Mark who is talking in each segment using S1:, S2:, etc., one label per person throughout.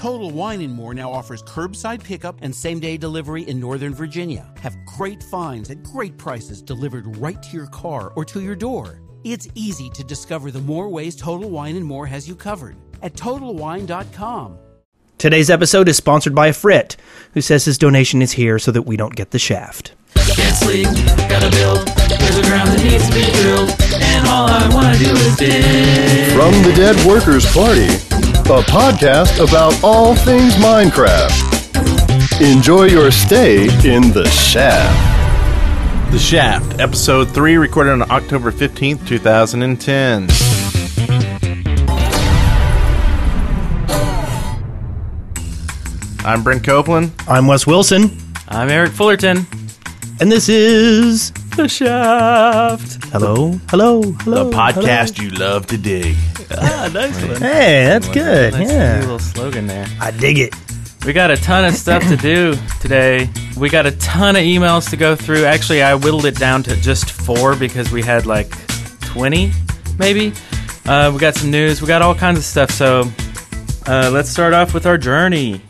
S1: Total Wine and More now offers curbside pickup and same day delivery in Northern Virginia. Have great finds at great prices delivered right to your car or to your door. It's easy to discover the more ways Total Wine and More has you covered at TotalWine.com.
S2: Today's episode is sponsored by a Frit, who says his donation is here so that we don't get the shaft.
S3: Can't sleep, gotta build. There's a ground that needs to be drilled, and all I wanna do is dig.
S4: From the Dead Workers Party, a podcast about all things Minecraft. Enjoy your stay in the shaft.
S5: The Shaft, Episode 3, recorded on October 15th, 2010. I'm Brent Copeland.
S2: I'm Wes Wilson,
S6: I'm Eric Fullerton.
S2: and this is The Shaft. Hello, hello, hello.
S5: The podcast you love to dig.
S6: Ah, nice one.
S2: Hey, that's good.
S6: Nice
S2: Yeah.
S6: little slogan there.
S2: I dig it.
S6: We got a ton of stuff to do today. We got a ton of emails to go through. Actually, I whittled it down to just four because we had like 20, maybe. Uh, we got some news. We got all kinds of stuff. So uh, let's start off with our journey.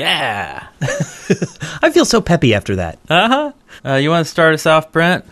S6: Yeah.
S2: I feel so peppy after that.
S6: Uh-huh. Uh, you want to start us off, Brent?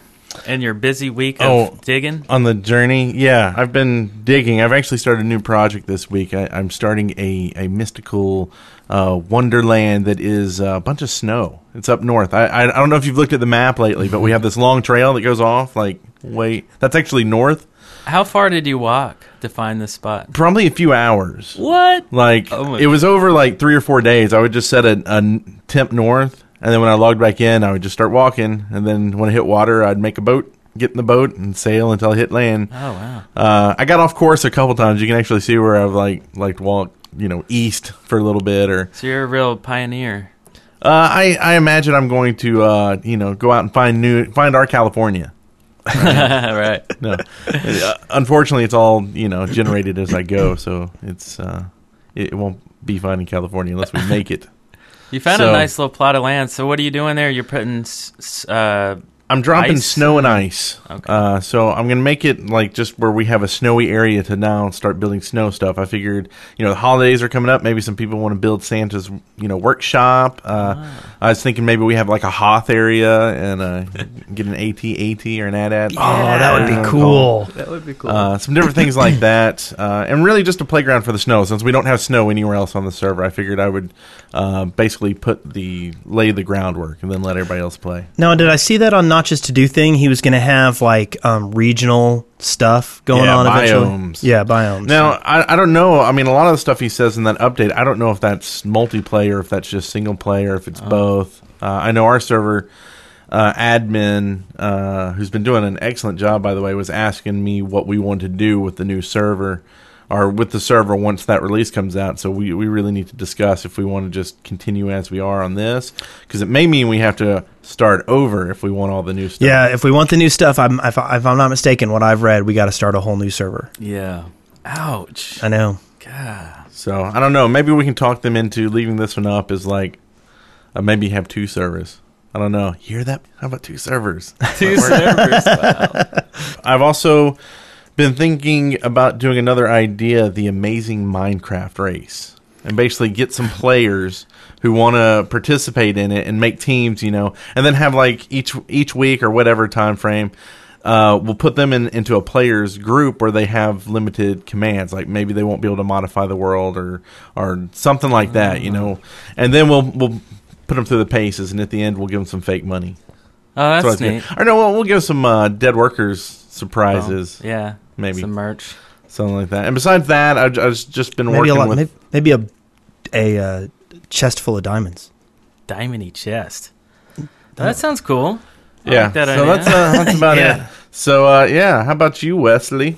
S6: And your busy week of
S5: Oh.
S6: digging?
S5: On the journey, yeah, I've been digging. I've actually started a new project this week. I, I'm starting a, a mystical uh, wonderland that is a bunch of snow. It's up north. I, I, I don't know if you've looked at the map lately, but we have this long trail that goes off. Like, wait, that's actually north.
S6: How far did you walk to find this spot?
S5: Probably a few hours.
S6: What?
S5: Like
S6: Oh
S5: it was over like three or four days. I would just set a, a temp north, and then when I logged back in, I would just start walking. And then when I hit water, I'd make a boat, get in the boat, and sail until I hit land.
S6: Oh wow.
S5: Uh, I got off course a couple times. You can actually see where I've like like walked, you know, east for a little bit, or
S6: So you're a real pioneer.
S5: uh, I I imagine I'm going to uh, you know go out and find new find our California.
S6: right.
S5: No, Uh, unfortunately, it's all you know generated as I go, so it's uh, it won't be fine in California unless we make it.
S6: You found
S5: So-
S6: a nice little plot of land. So what are you doing there? You're putting s- s- uh,
S5: I'm dropping
S6: Ice?
S5: snow and ice.
S6: Okay.
S5: Uh, so I'm gonna make it like just where we have a snowy area to now start building snow stuff. I figured, you know, the holidays are coming up. Maybe some people want to build Santa's, you know, workshop. Uh,
S6: Ah.
S5: I was thinking maybe we have like a Hoth area and uh, get an AT AT or an AT-AT.
S2: Oh, that would be
S5: you wanna call it.
S2: cool.
S6: that would be cool.
S5: Uh, some different things like that, uh, and really just a playground for the snow. Since we don't have snow anywhere else on the server, I figured I would uh, basically put the lay the groundwork and then let everybody else play.
S2: Now, did I see that on Notch's to do thing? He was going to have like um, regional stuff going
S5: Yeah,
S2: on eventually.
S5: biomes.
S2: Yeah, biomes.
S5: Now, I, I don't know. I mean, a lot of the stuff he says in that update, I don't know if that's multiplayer, if that's just single player, if it's both. Uh, I know our server uh, admin, uh, who's been doing an excellent job, by the way, was asking me what we want to do with the new server or with the server once that release comes out. So we, we really need to discuss if we want to just continue as we are on this because it may mean we have to start over if we want all the new stuff.
S2: yeah, if we want the new stuff, I'm, if, I, if I'm not mistaken, what I've read, we got to start a whole new server.
S6: yeah. Ouch.
S2: I know.
S6: God.
S5: So I don't know. Maybe we can talk them into leaving this one up as like uh, maybe have two servers. I don't know. You hear that? How about two servers?
S6: Two servers. Wow.
S5: I've also been thinking about doing another idea, the amazing Minecraft race. And basically get some players who want to participate in it and make teams, you know, and then have like each each week or whatever time frame uh, we'll put them in, into a players group where they have limited commands, like maybe they won't be able to modify the world or or something like that, you know. And then we'll we'll put them through the paces, and at the end we'll give them some fake money.
S6: Oh, that's
S5: good.
S6: neat.
S5: Or no, we'll, we'll give some uh, dead workers surprises,
S6: Oh, yeah.
S5: Maybe
S6: Some merch.
S5: something like that. And besides that, I've, I've just been
S2: Maybe
S5: working
S2: a lot,
S5: with.
S2: maybe, maybe a a uh, chest full of diamonds.
S6: Diamondy chest. That sounds cool. I
S5: yeah,
S6: like that
S5: so
S6: idea.
S5: that's uh, that's about
S2: Yeah.
S5: it. So uh, yeah, how about you, Wesley?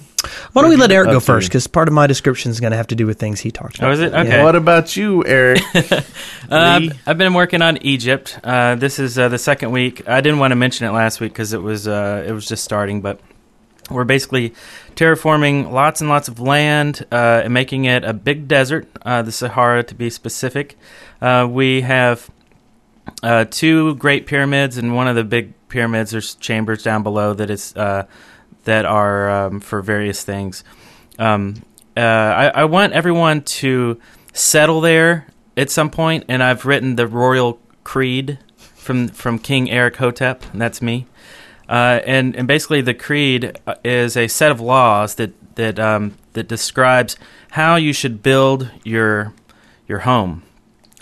S2: Why don't we let Eric go first? Because part of my description is going to have to do with things he talked about.
S6: Oh, is it?
S2: Yeah.
S6: Okay.
S5: What about you, Eric?
S6: Uh,
S5: Lee?
S6: I've been working on Egypt. Uh, this is uh, the second week. I didn't want to mention it last week because it was uh, it was just starting, but we're basically terraforming lots and lots of land uh, and making it a big desert, uh, the Sahara to be specific. Uh, we have uh, two great pyramids and one of the big pyramids. There's chambers down below that is uh, that are um, for various things. Um, uh, I, I want everyone to settle there at some point, and I've written the royal creed from from King Eric Hotep, and that's me. Uh, and and basically, the creed uh, is a set of laws that that um, that describes how you should build your your home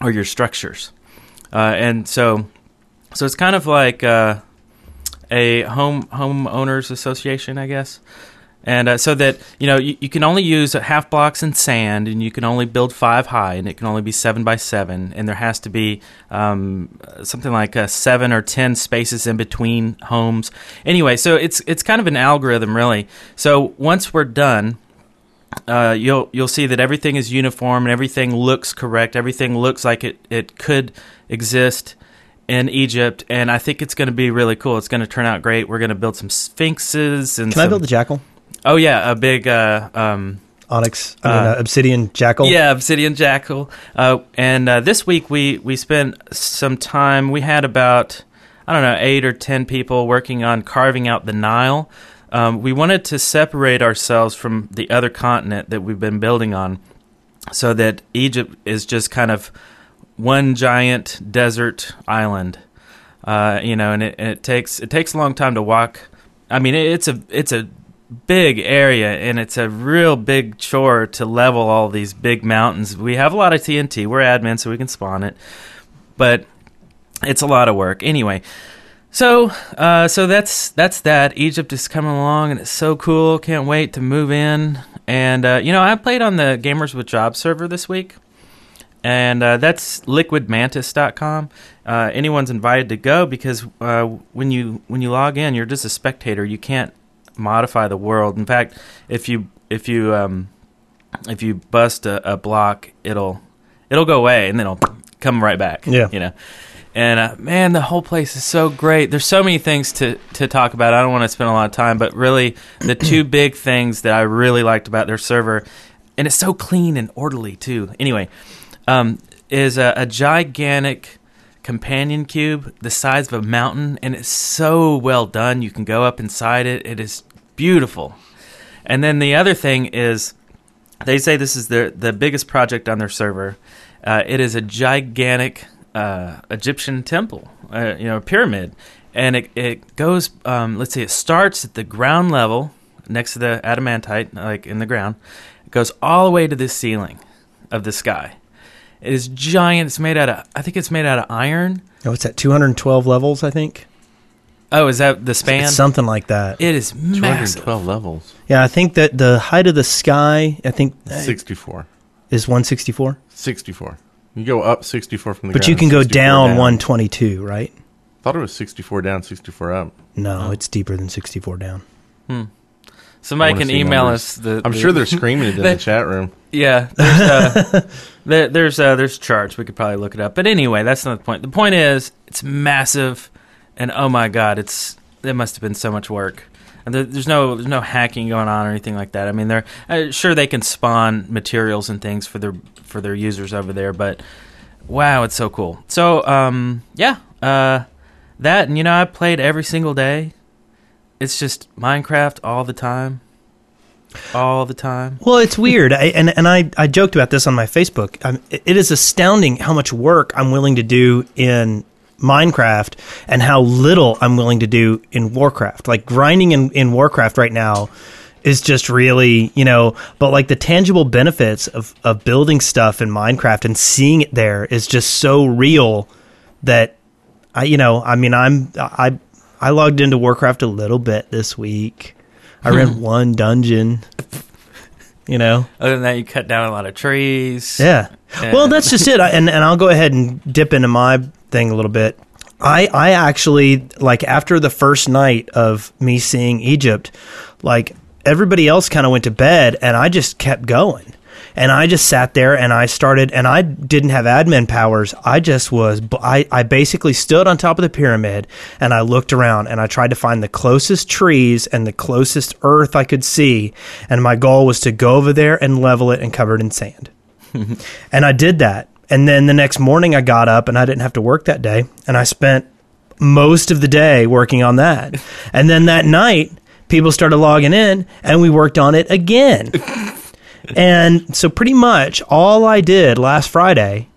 S6: or your structures. Uh, and so, so it's kind of like uh, a home homeowners association, I guess. And uh, so that you know, you, you can only use half blocks and sand, and you can only build five high, and it can only be seven by seven, and there has to be um, something like uh, seven or ten spaces in between homes. Anyway, so it's it's kind of an algorithm, really. So once we're done, uh, you'll you'll see that everything is uniform and everything looks correct. Everything looks like it, it could exist in Egypt, and I think it's going to be really cool. It's going to turn out great. We're going to build some sphinxes and
S2: Can I build the jackal?
S6: Oh yeah, a big uh, um,
S2: Onyx, I mean,
S6: Uh,
S2: uh, obsidian jackal.
S6: yeah, obsidian jackal. Uh, and uh, this week we we spent some time. We had about I don't know eight or ten people working on carving out the Nile. Um, we wanted to separate ourselves from the other continent that we've been building on, so that Egypt is just kind of one giant desert island. Uh, you know, and it, and it takes it takes a long time to walk. I mean, it, it's a it's a big area and it's a real big chore to level all these big mountains. We have a lot of TNT. We're admin, so we can spawn it, but it's a lot of work. Anyway, so uh, so that's that's that. Egypt is coming along and it's so cool. Can't wait to move in. And uh, you know, I played on the Gamers with Jobs server this week and uh, that's liquidmantis.com. Uh, anyone's invited to go because uh, when you when you log in, you're just a spectator. You can't modify the world. In fact, if you if you um, if you bust a, a block, it'll it'll go away and then it'll come right back.
S2: Yeah.
S6: you know. And uh, man, the whole place is so great. There's so many things to, to talk about. I don't want to spend a lot of time, but really, the two big things that I really liked about their server, and it's so clean and orderly too. Anyway, um, is a, a gigantic companion cube the size of a mountain, and it's so well done. You can go up inside it. It is beautiful. And then the other thing is, they say this is their the biggest project on their server. Uh, it is a gigantic uh, Egyptian temple, uh, you know, pyramid, and it it goes. Um, let's see, it starts at the ground level next to the adamantite, like in the ground. It goes all the way to the ceiling of the sky. It is giant. It's made out of. I think it's made out of iron.
S2: Oh, it's at 212 levels, I think.
S6: Oh, is that the span?
S2: It's something like that.
S6: it is massive.
S5: 212 levels.
S2: Yeah, I think that the height of the sky, I think,
S5: 64.
S2: is 164.
S5: 64. You go up 64 from the
S2: But
S5: ground.
S2: you can go
S5: 64
S2: down 122, right?
S5: thought it was 64 down, 64 up.
S2: No, it's deeper than 64 down.
S6: Somebody
S5: wanna
S6: can
S5: see
S6: email
S5: numbers.
S6: us. The,
S5: I'm
S6: the-
S5: sure they're screaming it in
S6: They-
S5: the chat room.
S6: Yeah, there's uh, there, there's uh, there's charts. We could probably look it up. But anyway, that's not the point. The point is, it's massive, and oh my god, it's it must have been so much work. And there, there's no there's no hacking going on or anything like that. I mean, they're uh, sure they can spawn materials and things for their for their users over there, but wow, it's so cool. So um, yeah, uh, that and you know I played every single day. It's just Minecraft all the time, all the time.
S2: Well, it's weird, I, and and I, I joked about this on my Facebook. Um, it it is astounding how much work I'm willing to do in Minecraft and how little I'm willing to do in Warcraft. Like grinding in, in Warcraft right now is just really, you know, but like the tangible benefits of, of building stuff in Minecraft and seeing it there is just so real that I, you know, I mean, I'm, I, I logged into Warcraft a little bit this week. I ran hmm. one dungeon, you know,
S6: Other than that, you cut down a lot of trees.
S2: yeah.
S6: Yeah.
S2: Well, that's just it. I, and and I'll go ahead and dip into my thing a little bit. I I actually like after the first night of me seeing Egypt, like everybody else kind of went to bed and I just kept going. And I just sat there and I started and I didn't have admin powers. I just was I I basically stood on top of the pyramid and I looked around and I tried to find the closest trees and the closest earth I could see and my goal was to go over there and level it and cover it in sand. And I did that. And then the next morning I got up and I didn't have to work that day. And I spent most of the day working on that. And then that night, people started logging in and we worked on it again. and so pretty much all I did last Friday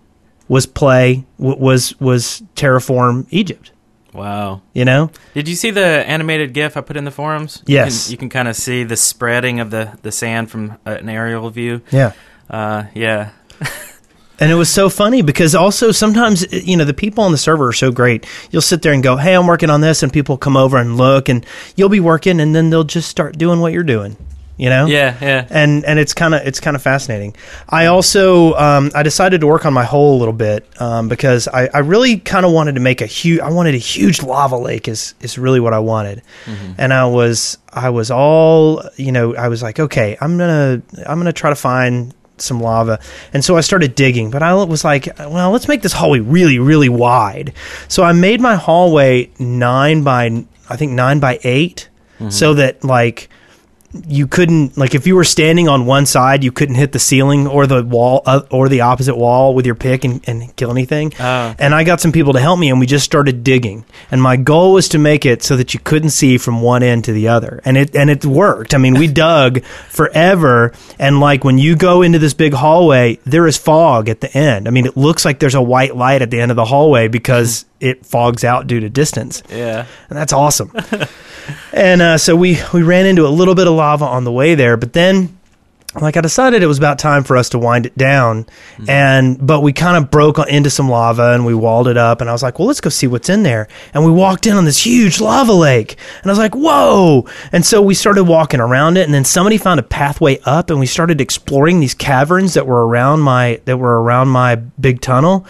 S2: was play was was terraform Egypt,
S6: Wow.
S2: you know?
S6: Did you see the animated GIF I put in the forums?
S2: Yes.
S6: You can, can kind of see the spreading of the, the sand from an aerial view.
S2: Yeah.
S6: Uh, yeah.
S2: And it was so funny because also sometimes, you know, the people on the server are so great. You'll sit there and go, Hey, I'm working on this. And people come over and look and you'll be working and then they'll just start doing what you're doing, you know?
S6: Yeah, yeah.
S2: and and it's kind of it's kind of fascinating. I also um, I decided to work on my hole a little bit um, because I, I really kind of wanted to make a huge I wanted a huge lava lake is is really what I wanted, and I was I was all you know I was like okay I'm gonna I'm gonna try to find some lava. And so I started digging but I was like well let's make this hallway really really wide. So I made my hallway nine by I think nine by 8 mm-hmm. so that like you couldn't like if you were standing on one side you couldn't hit the ceiling or the wall uh, or the opposite wall with your pick and, and kill anything.
S6: Oh.
S2: and i got some people to help me and we just started digging. And my goal was to make it so that you couldn't see from one end to the other. And it and it worked. I mean we dug forever. And like when you go into this big hallway there is fog at the end. I mean it looks like there's a white light at the end of the hallway because it fogs out due to distance.
S6: Yeah.
S2: and that's awesome. and uh, so we we ran into a little bit of lava on the way there, but then like I decided it was about time for us to wind it down, and but we kind of broke into some lava and we walled it up, and I was like, well, let's go see what's in there, and we walked in on this huge lava lake, and I was like, whoa, and so we started walking around it, and then somebody found a pathway up, and we started exploring these caverns that were around my that were around my big tunnel,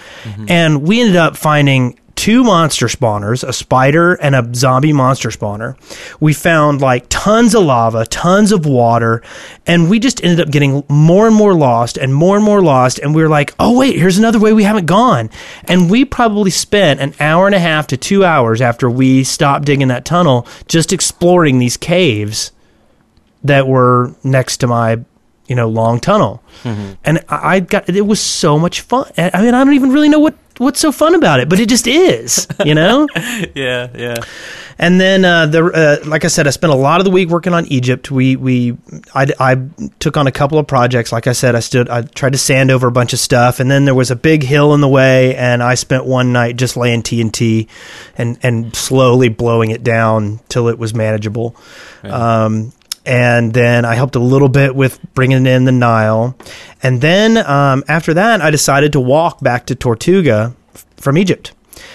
S2: and we ended up finding two monster spawners, a spider and a zombie monster spawner. We found like tons of lava, tons of water, and we just ended up getting more and more lost and more and more lost. And we were like, oh, wait, here's another way we haven't gone. And we probably spent an hour and a half to two hours after we stopped digging that tunnel just exploring these caves that were next to my you know long tunnel mm-hmm. and I, I got it was so much fun i mean i don't even really know what what's so fun about it but it just is you know
S6: Yeah, yeah.
S2: and then uh, the uh, like I said, I spent a lot of the week working on Egypt. We we I, I took on a couple of projects. Like I said, I stood I tried to sand over a bunch of stuff, and then there was a big hill in the way, and I spent one night just laying TNT and and slowly blowing it down till it was manageable. Um, and then I helped a little bit with bringing in the Nile, and then um, after that, I decided to walk back to Tortuga f- from Egypt.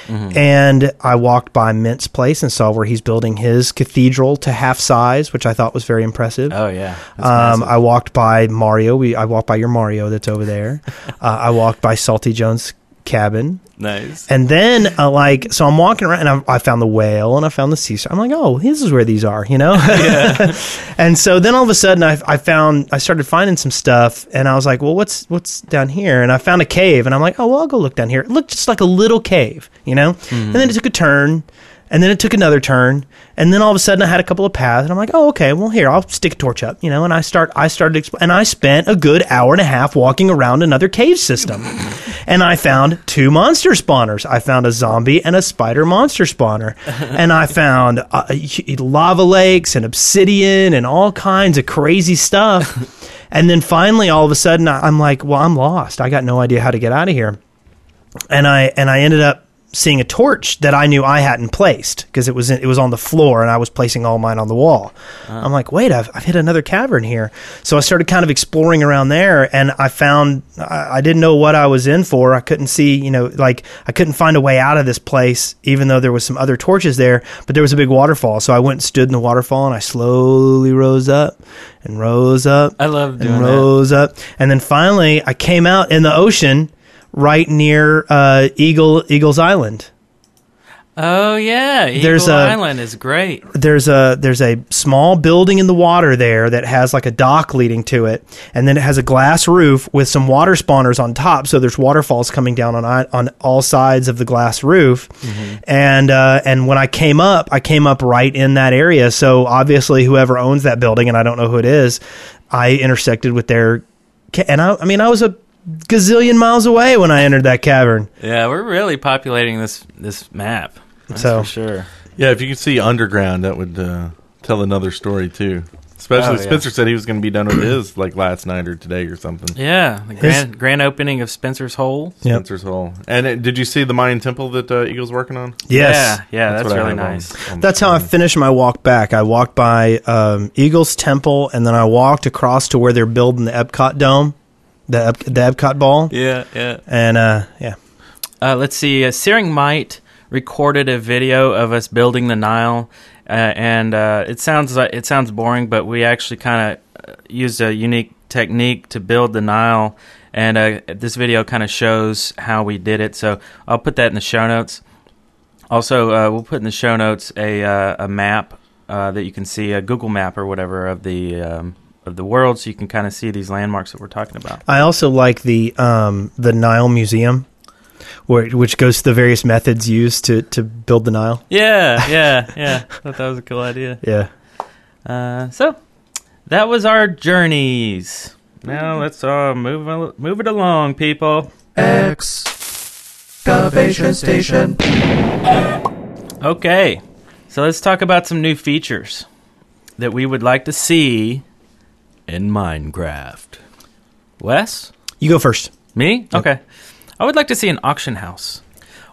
S2: And I walked by Mint's place and saw where he's building his cathedral to half size, which I thought was very impressive.
S6: Oh, yeah.
S2: Um. I walked by Mario. We I walked by your Mario that's over there. uh, I walked by Salty Jones' cabin,
S6: nice.
S2: and then uh, like so I'm walking around and I, I found the whale and I found the sea. star. I'm like, oh, this is where these are, you know. and so then all of a sudden I, I found I started finding some stuff and I was like, well, what's what's down here? And I found a cave and I'm like, oh, well, I'll go look down here. It looked just like a little cave, you know. And then it took a turn. And then it took another turn, and then all of a sudden I had a couple of paths, and I'm like, "Oh, okay. Well, here I'll stick a torch up, you know." And I start, I started, expl- and I spent a good hour and a half walking around another cave system, and I found two monster spawners. I found a zombie and a spider monster spawner, and I found uh, lava lakes and obsidian and all kinds of crazy stuff. and then finally, all of a sudden, I'm like, "Well, I'm lost. I got no idea how to get out of here." and I and I ended up seeing a torch that I knew I hadn't placed because it was in, it was on the floor and I was placing all mine on the wall. Ah. I'm like, wait, I've, I've hit another cavern here. So I started kind of exploring around there and I found I, I didn't know what I was in for. I couldn't see, you know, like I couldn't find a way out of this place, even though there was some other torches there. But there was a big waterfall, so I went and stood in the waterfall and I slowly rose up and rose up
S6: I love doing
S2: and
S6: that.
S2: rose up. And then finally, I came out in the ocean right near uh, Eagle Eagles Island.
S6: Oh, yeah. Eagle
S2: There's a-
S6: Island is great.
S2: There's a there's a small building in the water there that has like a dock leading to it, and then it has a glass roof with some water spawners on top. So there's waterfalls coming down on on all sides of the glass roof. And uh, and when I came up, I came up right in that area. So obviously, whoever owns that building, and I don't know who it is, I intersected with their. And I, I mean, I was a gazillion miles away when I entered that cavern.
S6: Yeah, we're really populating this this map.
S2: so
S6: For sure.
S5: Yeah, if you could see underground, that would uh, tell another story too. Especially
S6: Oh, yeah.
S5: Spencer said he was going to be done with his like last night or today or something.
S6: Yeah, the grand, grand opening of Spencer's Hole.
S2: Yep.
S5: Spencer's Hole. And uh, did you see the Mayan temple that uh, Eagle's working on?
S2: yes.
S6: Yeah, yeah, that's,
S5: what I
S6: really
S5: have on-
S6: nice.
S5: on
S2: That's how I finished my walk back. I walked by um, Eagles Temple, and then I walked across to where they're building the Epcot Dome, the Ep- the Epcot Ball,
S6: Yeah, yeah.
S2: and uh, yeah,
S6: Uh, let's see. Uh, Searing Might recorded a video of us building the Nile, uh, and uh, it sounds like it sounds boring, but we actually kind of uh, used a unique technique to build the Nile, and uh, this video kind of shows how we did it. So I'll put that in the show notes. Also, uh, we'll put in the show notes a uh, a map uh, that you can see, a Google map or whatever of the um, of the world, so you can kind of see these landmarks that we're talking about.
S2: I also like the um, the Nile Museum, where which goes to the various methods used to to build the Nile.
S6: Yeah, yeah, yeah. I Thought that was a cool idea.
S2: Yeah,
S6: Uh, so that was our journeys. Now let's uh, move move it along, people.
S3: Excavation station.
S6: Okay, so let's talk about some new features that we would like to see in Minecraft. Wes,
S2: you go first.
S6: me? Okay, I would like to see an auction house.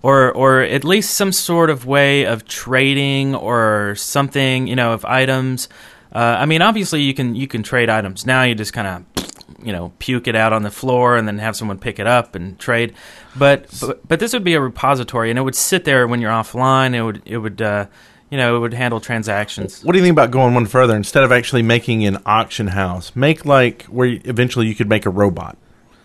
S6: Or, or at least some sort of way of trading or something, you know, of items. Uh, I mean, obviously you can you can trade items now. You just kind of you know puke it out on the floor and then have someone pick it up and trade. But but, but this would be a repository and it would sit there when you're offline. It would it would uh, you know it would handle transactions.
S5: What do you think about going one further? Instead of actually making an auction house, make like where you- eventually you could make a robot.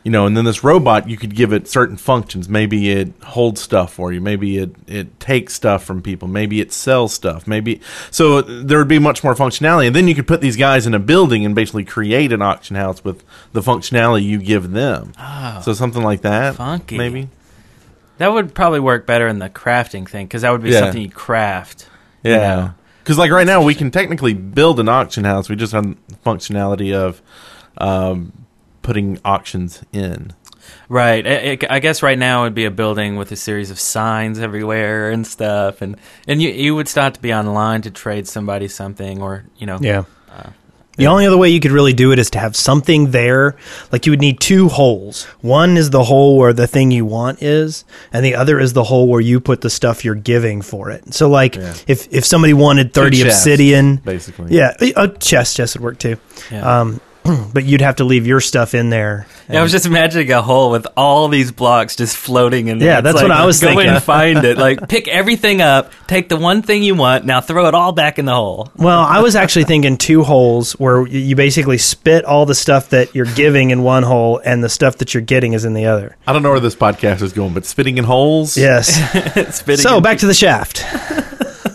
S5: You know, and then this robot you could give it certain functions. Maybe it holds stuff for you. Maybe it it takes stuff from people. Maybe it sells stuff. Maybe so there would be much more functionality. And then you could put these guys in a building and basically create an auction house with the functionality you give them. Ah. so something like that.
S6: funky.
S5: Maybe.
S6: That would probably work better in the crafting thing because that would be
S5: Yeah.
S6: something you craft. You
S5: Yeah.
S6: know.
S5: Because like right now, we can technically build an auction house. We just have the functionality of um, putting auctions in.
S6: Right. I, I- I guess right now it would be a building with a series of signs everywhere and stuff, and and you you would start to be online to trade somebody something, or you know.
S2: Yeah. The only other way you could really do it is to have something there. Like you would need two holes. One is the hole where the thing you want is, and the other is the hole where you put the stuff you're giving for it. So, like,
S5: Yeah.
S2: if if somebody wanted thirty
S5: chests,
S2: obsidian,
S5: basically.
S2: yeah, a chest chest would work too.
S6: Yeah.
S2: Um, but you'd have to leave your stuff in there.
S6: Yeah, I was just imagining a hole with all these blocks just floating in. There.
S2: Yeah,
S6: It's
S2: that's
S6: like,
S2: what I was
S6: go
S2: thinking.
S6: and find it. Like pick everything up, take the one thing you want, now throw it all back in the hole.
S2: Well, I was actually thinking two holes where you basically spit all the stuff that you're giving in one hole, and the stuff that you're getting is in the other.
S5: I don't know where this podcast is going, but spitting in holes.
S2: Yes.
S6: Spitting
S2: so
S6: in-
S2: back to the shaft.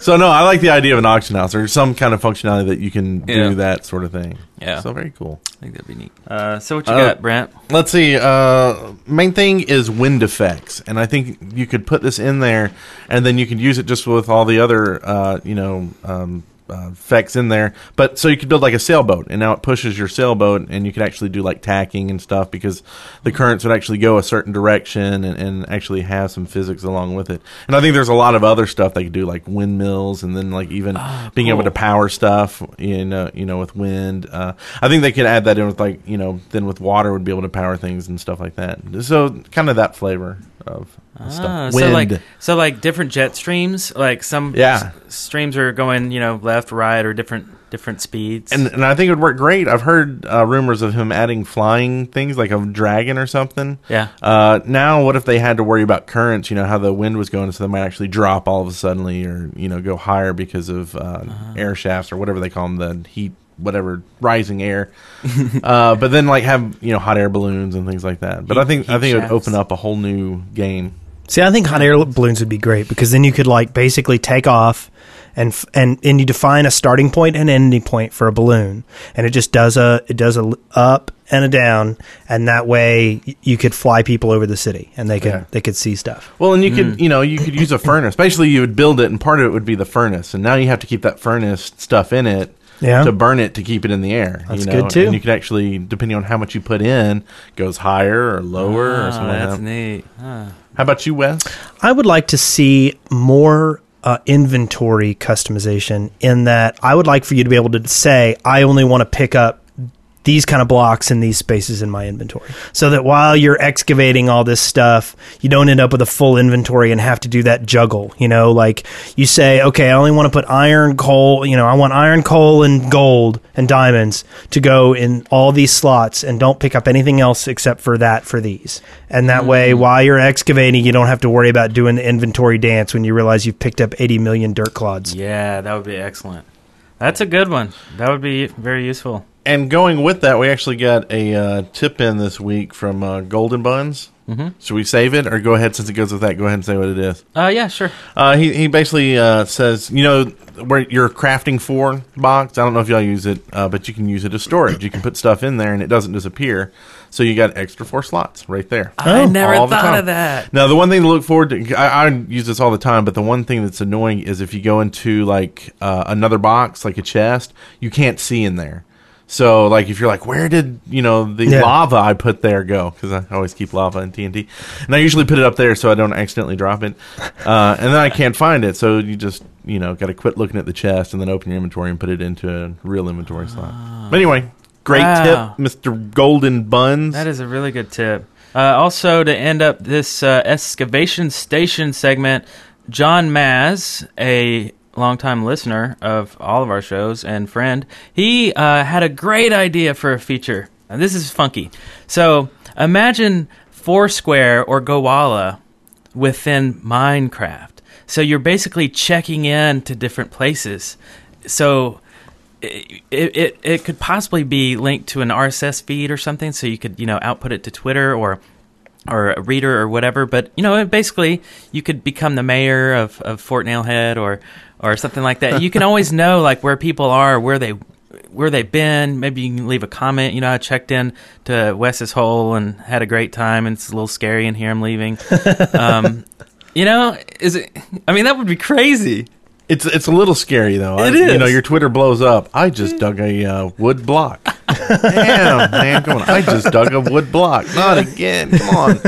S5: So no, I like the idea of an auction house or some kind of functionality that you can
S6: Yeah.
S5: do that sort of thing.
S6: Yeah.
S5: So very cool.
S6: I think that'd be neat. Uh, so what you
S5: Uh,
S6: got, Brent?
S5: Let's see. Uh, main thing is wind effects, and I think you could put this in there, and then you could use it just with all the other, uh, you know, um, uh, effects in there. But so you could build like a sailboat, and now it pushes your sailboat, and you could actually do like tacking and stuff because the currents would actually go a certain direction and, and actually have some physics along with it. And I think there's a lot of other stuff they could do, like windmills, and then like even being able to power stuff, you know, you know, with wind. Uh, I think they could add that in with like you know, then with water would be able to power things and stuff like that. So kind of that flavor of
S6: Ah,
S5: stuff.
S6: so like so like different jet streams, like some
S5: Yeah.
S6: s- streams are going you know left, right, or different different speeds.
S5: and and I think it would work great. I've heard uh, rumors of him adding flying things like a dragon or something.
S6: yeah,
S5: Uh, now, what if they had to worry about currents? You know how the wind was going, so they might actually drop all of a suddenly, or you know go higher because of uh,
S6: Uh-huh.
S5: air shafts or whatever they call them, the heat, whatever rising air. uh, but then like have you know hot air balloons and things like that. But I think I
S6: heat
S5: think it would open up a whole new game.
S2: See, I think hot air balloons would be great because then you could like basically take off and and and you define a starting point and ending point for a balloon, and it just does a it does a up and a down, and that way you could fly people over the city and they could
S5: Yeah.
S2: they could see stuff.
S5: Well, and you
S6: Hmm.
S5: could, you know, you could use a furnace. Basically, you would build it, and part of it would be the furnace. And now you have to keep that furnace stuff in it
S2: Yeah.
S5: to burn it to keep it in the air.
S2: That's
S5: you know?
S2: good, too.
S5: And you could actually, depending on how much you put in, goes higher or lower or
S6: Ah,
S5: something like
S6: that's
S5: that.
S6: neat. Ah.
S5: How about you, Wes?
S2: I would like to see more uh, inventory customization in that I would like for you to be able to say, I only want to pick up these kind of blocks in these spaces in my inventory. So that while you're excavating all this stuff, you don't end up with a full inventory and have to do that juggle. You know, like you say, okay, I only want to put iron, coal, you know, I want iron, coal, and gold and diamonds to go in all these slots and don't pick up anything else except for that for these. And that way, mm-hmm. while you're excavating, you don't have to worry about doing the inventory dance when you realize you've picked up 80 million dirt clods.
S6: Yeah, that would be excellent. That's a good one. That would be very useful.
S5: And going with that, we actually got a uh, tip in this week from uh, Golden Buns. Mm-hmm. Should we save it or go ahead since it goes with that? Go ahead and say what it is.
S6: Uh, yeah, sure.
S5: Uh, he he basically uh, says, you know, where your crafting four box. I don't know if y'all use it, uh, but you can use it as storage. You can put stuff in there and it doesn't disappear. So you got extra four slots right there.
S6: I never
S5: All
S6: thought
S5: time.
S6: of that.
S5: Now, the one thing to look forward to, I, I use this all the time, but the one thing that's annoying is if you go into like uh, another box, like a chest, you can't see in there. So, like, if you're like, where did you know the
S2: Yeah.
S5: lava I put there go? Because I always keep lava in TNT, and I usually put it up there so I don't accidentally drop it, uh, and then I can't find it. So you just you know got to quit looking at the chest and then open your inventory and put it into a real inventory slot. But anyway, great
S6: Wow.
S5: tip, Mister Golden Buns.
S6: That is a really good tip. Uh, also, to end up this uh, excavation station segment, John Maz, a longtime listener of all of our shows and friend, he uh, had a great idea for a feature. And this is funky. So imagine Foursquare or Gowalla within Minecraft. So you're basically checking in to different places. So it, it it could possibly be linked to an RSS feed or something, so you could you know output it to Twitter or or a reader or whatever. But you know, basically, you could become the mayor of of Fort Nailhead or or something like that. You can always know like where people are, where they where they've been. Maybe you can leave a comment. You know, I checked in to Wes's hole and had a great time, and it's a little scary in here. I'm leaving. um, you know, is it? I mean, that would be crazy.
S5: It's it's a little scary though. I-
S6: It
S5: You know, your Twitter blows up. I just dug a uh, wood block. Damn, man, come on! I just dug a wood block. Not again. Come on,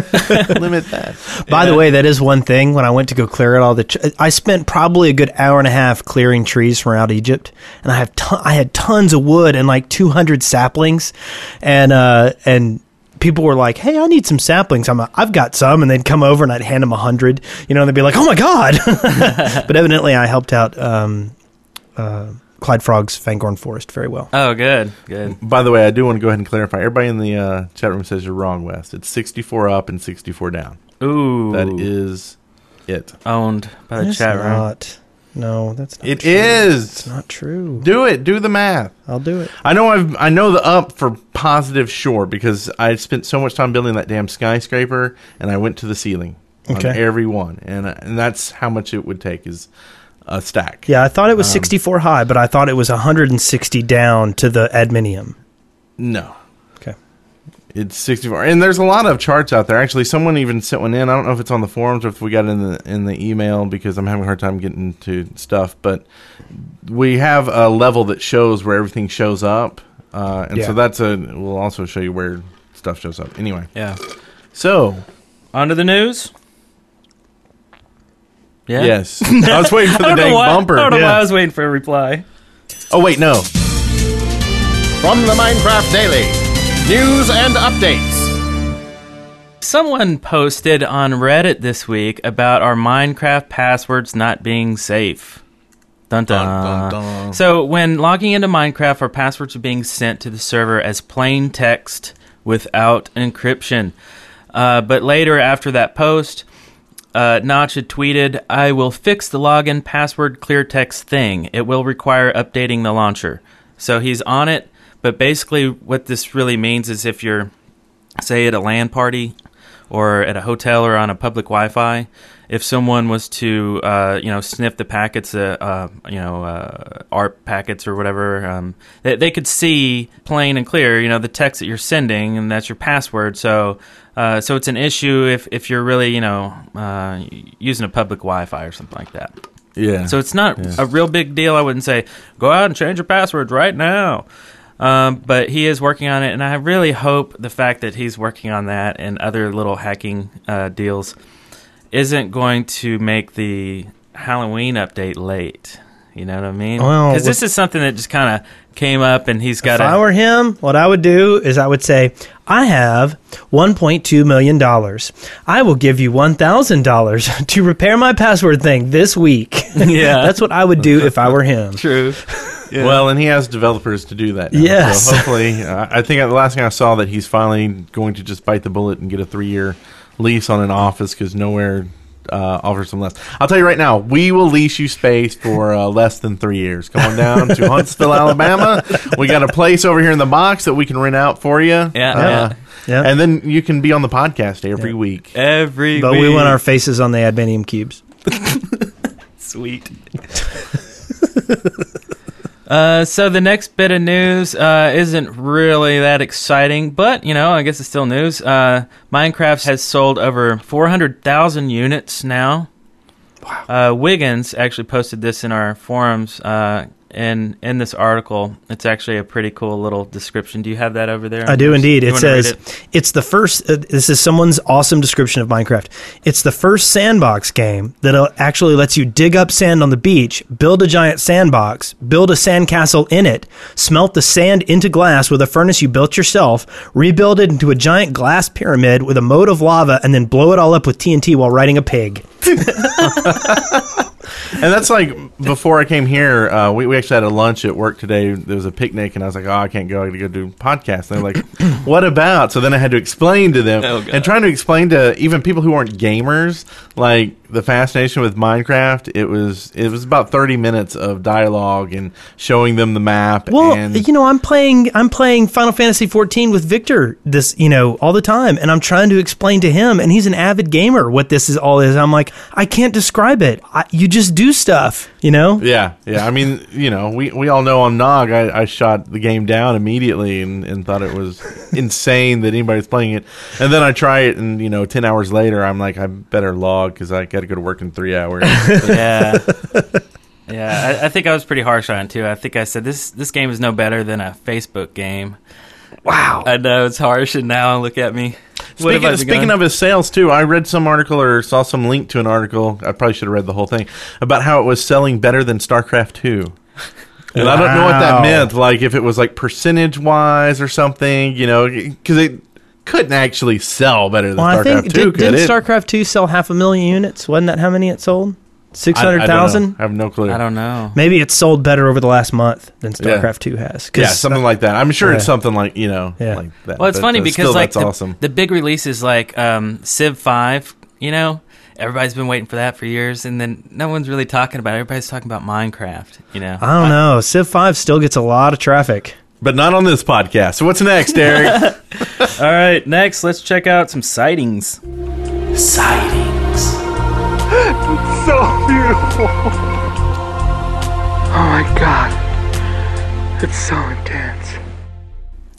S5: limit that.
S2: By the way, that is one thing. When I went to go clear out all the, tr- I spent probably a good hour and a half clearing trees from out Egypt, and I have ton- I had tons of wood and like 200 saplings, and uh, and people were like, "Hey, I need some saplings." I'm, a, I've got some, and they'd come over and I'd hand them a hundred, you know, and they'd be like, "Oh my god!" but evidently, I helped out um, uh, Clyde Frog's Fangorn Forest very well.
S6: Oh, good, good.
S5: By the way, I do want to go ahead and clarify. Everybody in the uh, chat room says you're wrong, Wes. It's 64 up and 64 down.
S6: Ooh,
S5: That is it.
S6: owned by the
S2: It's
S6: chat room.
S2: not. No, that's not
S5: It
S2: true.
S5: is.
S2: It's not true.
S5: Do it. Do the math.
S2: I'll do it.
S5: I know I've I know the up for positive sure because I spent so much time building that damn skyscraper and I went to the ceiling on
S2: Okay.
S5: every one and uh, and that's how much it would take is a stack.
S2: Yeah, I thought
S5: Um,
S2: it was 64 high, but I thought it was 160 down to the adminium.
S5: No.
S2: Okay.
S5: It's 64 and there's a lot of charts out there actually someone even sent one in I don't know if it's on the forums or if we got it in the in the email because I'm having a hard time getting to stuff but we have a level that shows where everything shows up uh, and
S2: Yeah.
S5: so that's a we'll also show you where stuff shows up anyway
S6: Yeah.
S5: so
S6: On to the news. Yeah.
S5: Yes. I was waiting for the
S6: I
S5: dang
S6: why.
S5: bumper.
S6: I don't know why
S5: Yeah.
S6: I was waiting for a reply.
S5: Oh wait, no.
S4: From the Minecraft Daily, news and updates.
S6: Someone posted on Reddit this week about our Minecraft passwords not being safe. Dun dun.
S5: Dun, dun, dun.
S6: So when logging into Minecraft, our passwords are being sent to the server as plain text without encryption. Uh, but later, after that post, uh, Notch had tweeted, "I will fix the login password clear text thing. It will require updating the launcher." So he's on it. But basically, what this really means is if you're, say, at a LAN party or at a hotel or on a public Wi-Fi, if someone was to, uh, you know, sniff the packets, uh, uh, you know, uh, ARP packets or whatever, um, they, they could see plain and clear, you know, the text that you're sending, and that's your password. So, uh, so it's an issue if if you're really, you know, uh, using a public Wi-Fi or something like that.
S5: Yeah.
S6: So it's not
S5: Yeah.
S6: a real big deal. I wouldn't say go out and change your passwords right now. Um, but he is working on it, and I really hope the fact that he's working on that and other little hacking uh, deals isn't going to make the Halloween update late. You know what I mean?
S2: Well,
S6: Because this is something that just kind of came up, and he's got
S2: If I were him, what I would do is I would say, I have $1.2 million. I will give you $1,000 to repair my password thing this week.
S6: Yeah.
S2: That's what I would do if I were him.
S6: true.
S5: Well, and he has developers to do that. Now.
S2: Yes.
S5: So hopefully, uh, I think the last thing I saw that he's finally going to just bite the bullet and get a three-year lease on an office because nowhere uh, offers him less. I'll tell you right now, we will lease you space for uh, less than three years. Come on down to Huntsville, Alabama. We got a place over here in the box that we can rent out for you.
S6: Yeah, yeah.
S2: Yeah.
S5: And then you can be on the podcast every week.
S6: Every
S2: but we want our faces on the Adminium cubes.
S6: Sweet. uh, so the next bit of news uh, isn't really that exciting, but you know, I guess it's still news. Uh, Minecraft has sold over 400,000 units now. Wow. Uh, Wiggins actually posted this in our forums. In in this article, it's actually a pretty cool little description. Do you have that over there?
S2: I do indeed. It says it's the first. Uh, this is someone's awesome description of Minecraft. It's the first sandbox game that actually lets you dig up sand on the beach, build a giant sandbox, build a sandcastle in it, smelt the sand into glass with a furnace you built yourself, rebuild it into a giant glass pyramid with a moat of lava, and then blow it all up with TNT while riding a pig.
S5: And that's like before I came here, uh, we, we actually had a lunch at work today. There was a picnic, and I was like, "Oh, I can't go. I got to go do podcast." And they're like, "What about?" So then I had to explain to them,
S6: Oh,
S5: and trying to explain to even people who aren't gamers, like the fascination with Minecraft. It was it was about thirty minutes of dialogue and showing them the map.
S2: Well,
S5: and
S2: you know, I'm playing I'm playing Final Fantasy 14 with Victor this, you know, all the time and I'm trying to explain to him and he's an avid gamer what this is all is. I'm like, I can't describe it. I, you just do stuff, you know?
S5: Yeah, yeah. I mean, you know, we, we all know on Nog, I, I shot the game down immediately and, and thought it was insane that anybody's playing it. And then I try it, and you know, ten hours later, I'm like, I better log because I got to go to work in three hours.
S6: yeah. Yeah, I, I think I was pretty harsh on it too. I think I said this this game is no better than a Facebook game.
S2: Wow.
S6: I know it's harsh, and now look at me.
S5: Speaking,
S6: I
S5: speaking of his sales too, I read some article or saw some link to an article. I probably should have read the whole thing about how it was selling better than StarCraft two. And I don't know what that meant. Like if it was like percentage wise or something, you know, because it couldn't actually sell better than
S2: Well, I
S5: StarCraft
S2: think
S5: two,
S2: did,
S5: could
S2: didn't
S5: it?
S2: StarCraft 2 sell half a million units? Wasn't that how many it sold?
S5: I- I
S2: 600,000?
S5: I have no clue.
S6: I don't know.
S2: Maybe it's sold better over the last month than
S5: Yeah.
S2: StarCraft 2 has.
S5: Yeah, something like that. I'm sure it's something like you know,
S2: Yeah.
S5: like that.
S6: Well, it's
S5: But,
S6: funny
S5: uh,
S6: because
S5: still,
S6: like
S5: that's
S6: the,
S5: awesome.
S6: the big releases like um, Civ Five, you know, everybody's been waiting for that for years, and then no one's really talking about it. Everybody's talking about Minecraft, you know.
S2: I don't know. Civ 5 still gets a lot of traffic.
S5: But not on this podcast. So what's next, Eric?
S6: All right, next let's check out some sightings.
S3: Sightings. It's so beautiful.
S7: Oh my god. It's so intense.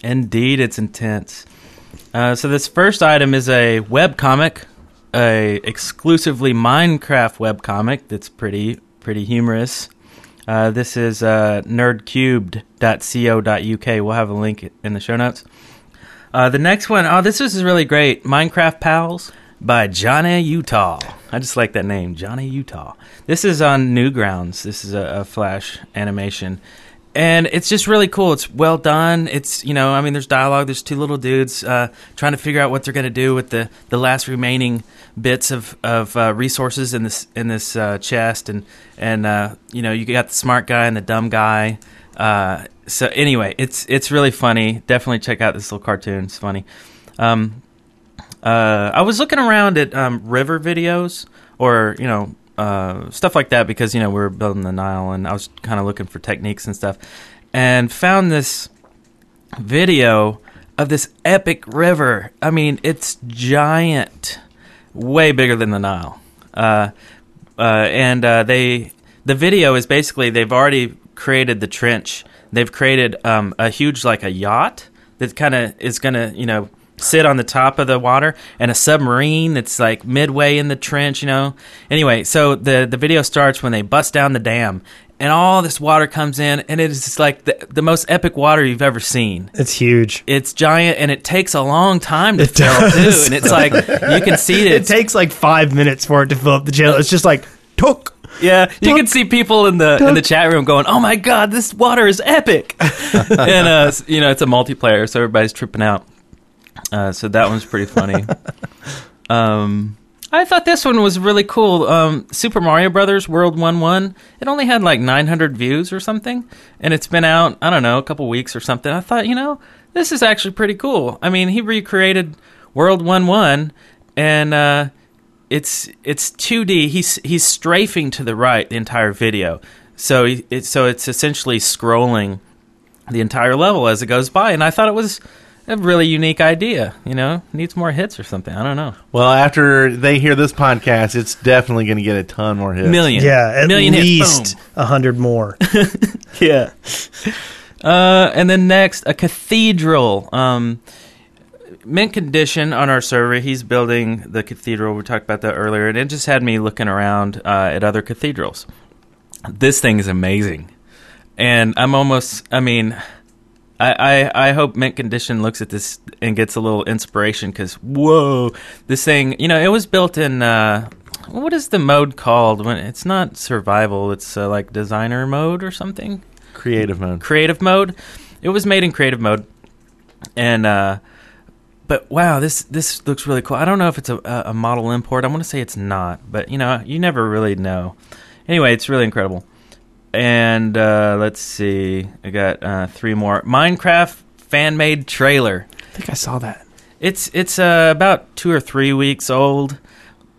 S6: Indeed, it's intense. Uh, so this first item is a web comic, a exclusively Minecraft web comic that's pretty pretty humorous. Uh, this is uh, nerdcubed.co.uk. We'll have a link in the show notes. Uh, the next one, oh, this is really great. Minecraft Pals by Johnny Utah. I just like that name, Johnny Utah. This is on Newgrounds. This is a, a Flash animation. And it's just really cool. It's well done. It's, you know, I mean, there's dialogue. There's two little dudes uh, trying to figure out what they're going to do with the, the last remaining bits of, of uh, resources in this in this uh, chest. And, and uh, you know, you got the smart guy and the dumb guy. Uh, so anyway, it's it's really funny. Definitely check out this little cartoon. It's funny. Um, uh, I was looking around at um, river videos or you know uh, stuff like that because you know we were building the Nile and I was kind of looking for techniques and stuff, and found this video of this epic river. I mean, it's giant, way bigger than the Nile. Uh, uh, and uh, they the video is basically they've already created the trench. They've created um, a huge like a yacht that kind of is gonna you know sit on the top of the water and a submarine that's like midway in the trench. You know. Anyway, so the the video starts when they bust down the dam. And all this water comes in, and it is just like the, the most epic water you've ever seen
S2: It's huge.
S6: it's giant and it takes a long time to
S2: It
S6: fill
S2: does.
S6: too. And it's like you can see it.
S2: It takes like five minutes for it to fill up the jail. It's just like, took.
S6: Yeah, you can see people in the in the chat room going, "Oh my god, this water is epic!" and uh, you know, it's a multiplayer, so everybody's tripping out. Uh, so that one's pretty funny. um, I thought this one was really cool. Um, Super Mario Brothers World One One. It only had like 900 views or something, and it's been out I don't know a couple weeks or something. I thought, you know, this is actually pretty cool. I mean, he recreated World One One, and uh, it's it's 2D. He's he's strafing to the right the entire video. So he, it, so it's essentially scrolling the entire level as it goes by, and I thought it was a really unique idea. You know, needs more hits or something. I don't know.
S5: Well, after they hear this podcast, it's definitely going to get a ton more hits.
S6: Million,
S2: Yeah, at
S6: million
S2: least a hundred more.
S6: Yeah. Uh, and then next, a cathedral. Um, mint condition on our server. He's building the cathedral. We talked about that earlier, and it just had me looking around uh, at other cathedrals. This thing is amazing, and I'm almost. I mean, I I, I hope mint condition looks at this and gets a little inspiration because whoa, this thing. You know, it was built in. Uh, what is the mode called when it's not survival? It's uh, like designer mode or something
S5: Creative mode.
S6: creative mode. It was made in creative mode, and uh, but wow, this this looks really cool. I don't know if it's a, a a model import. I want to say it's not, but you know, you never really know. Anyway, it's really incredible. And uh, let's see, I got uh, three more. Minecraft fan made trailer.
S2: I think I saw that.
S6: It's it's uh, about two or three weeks old,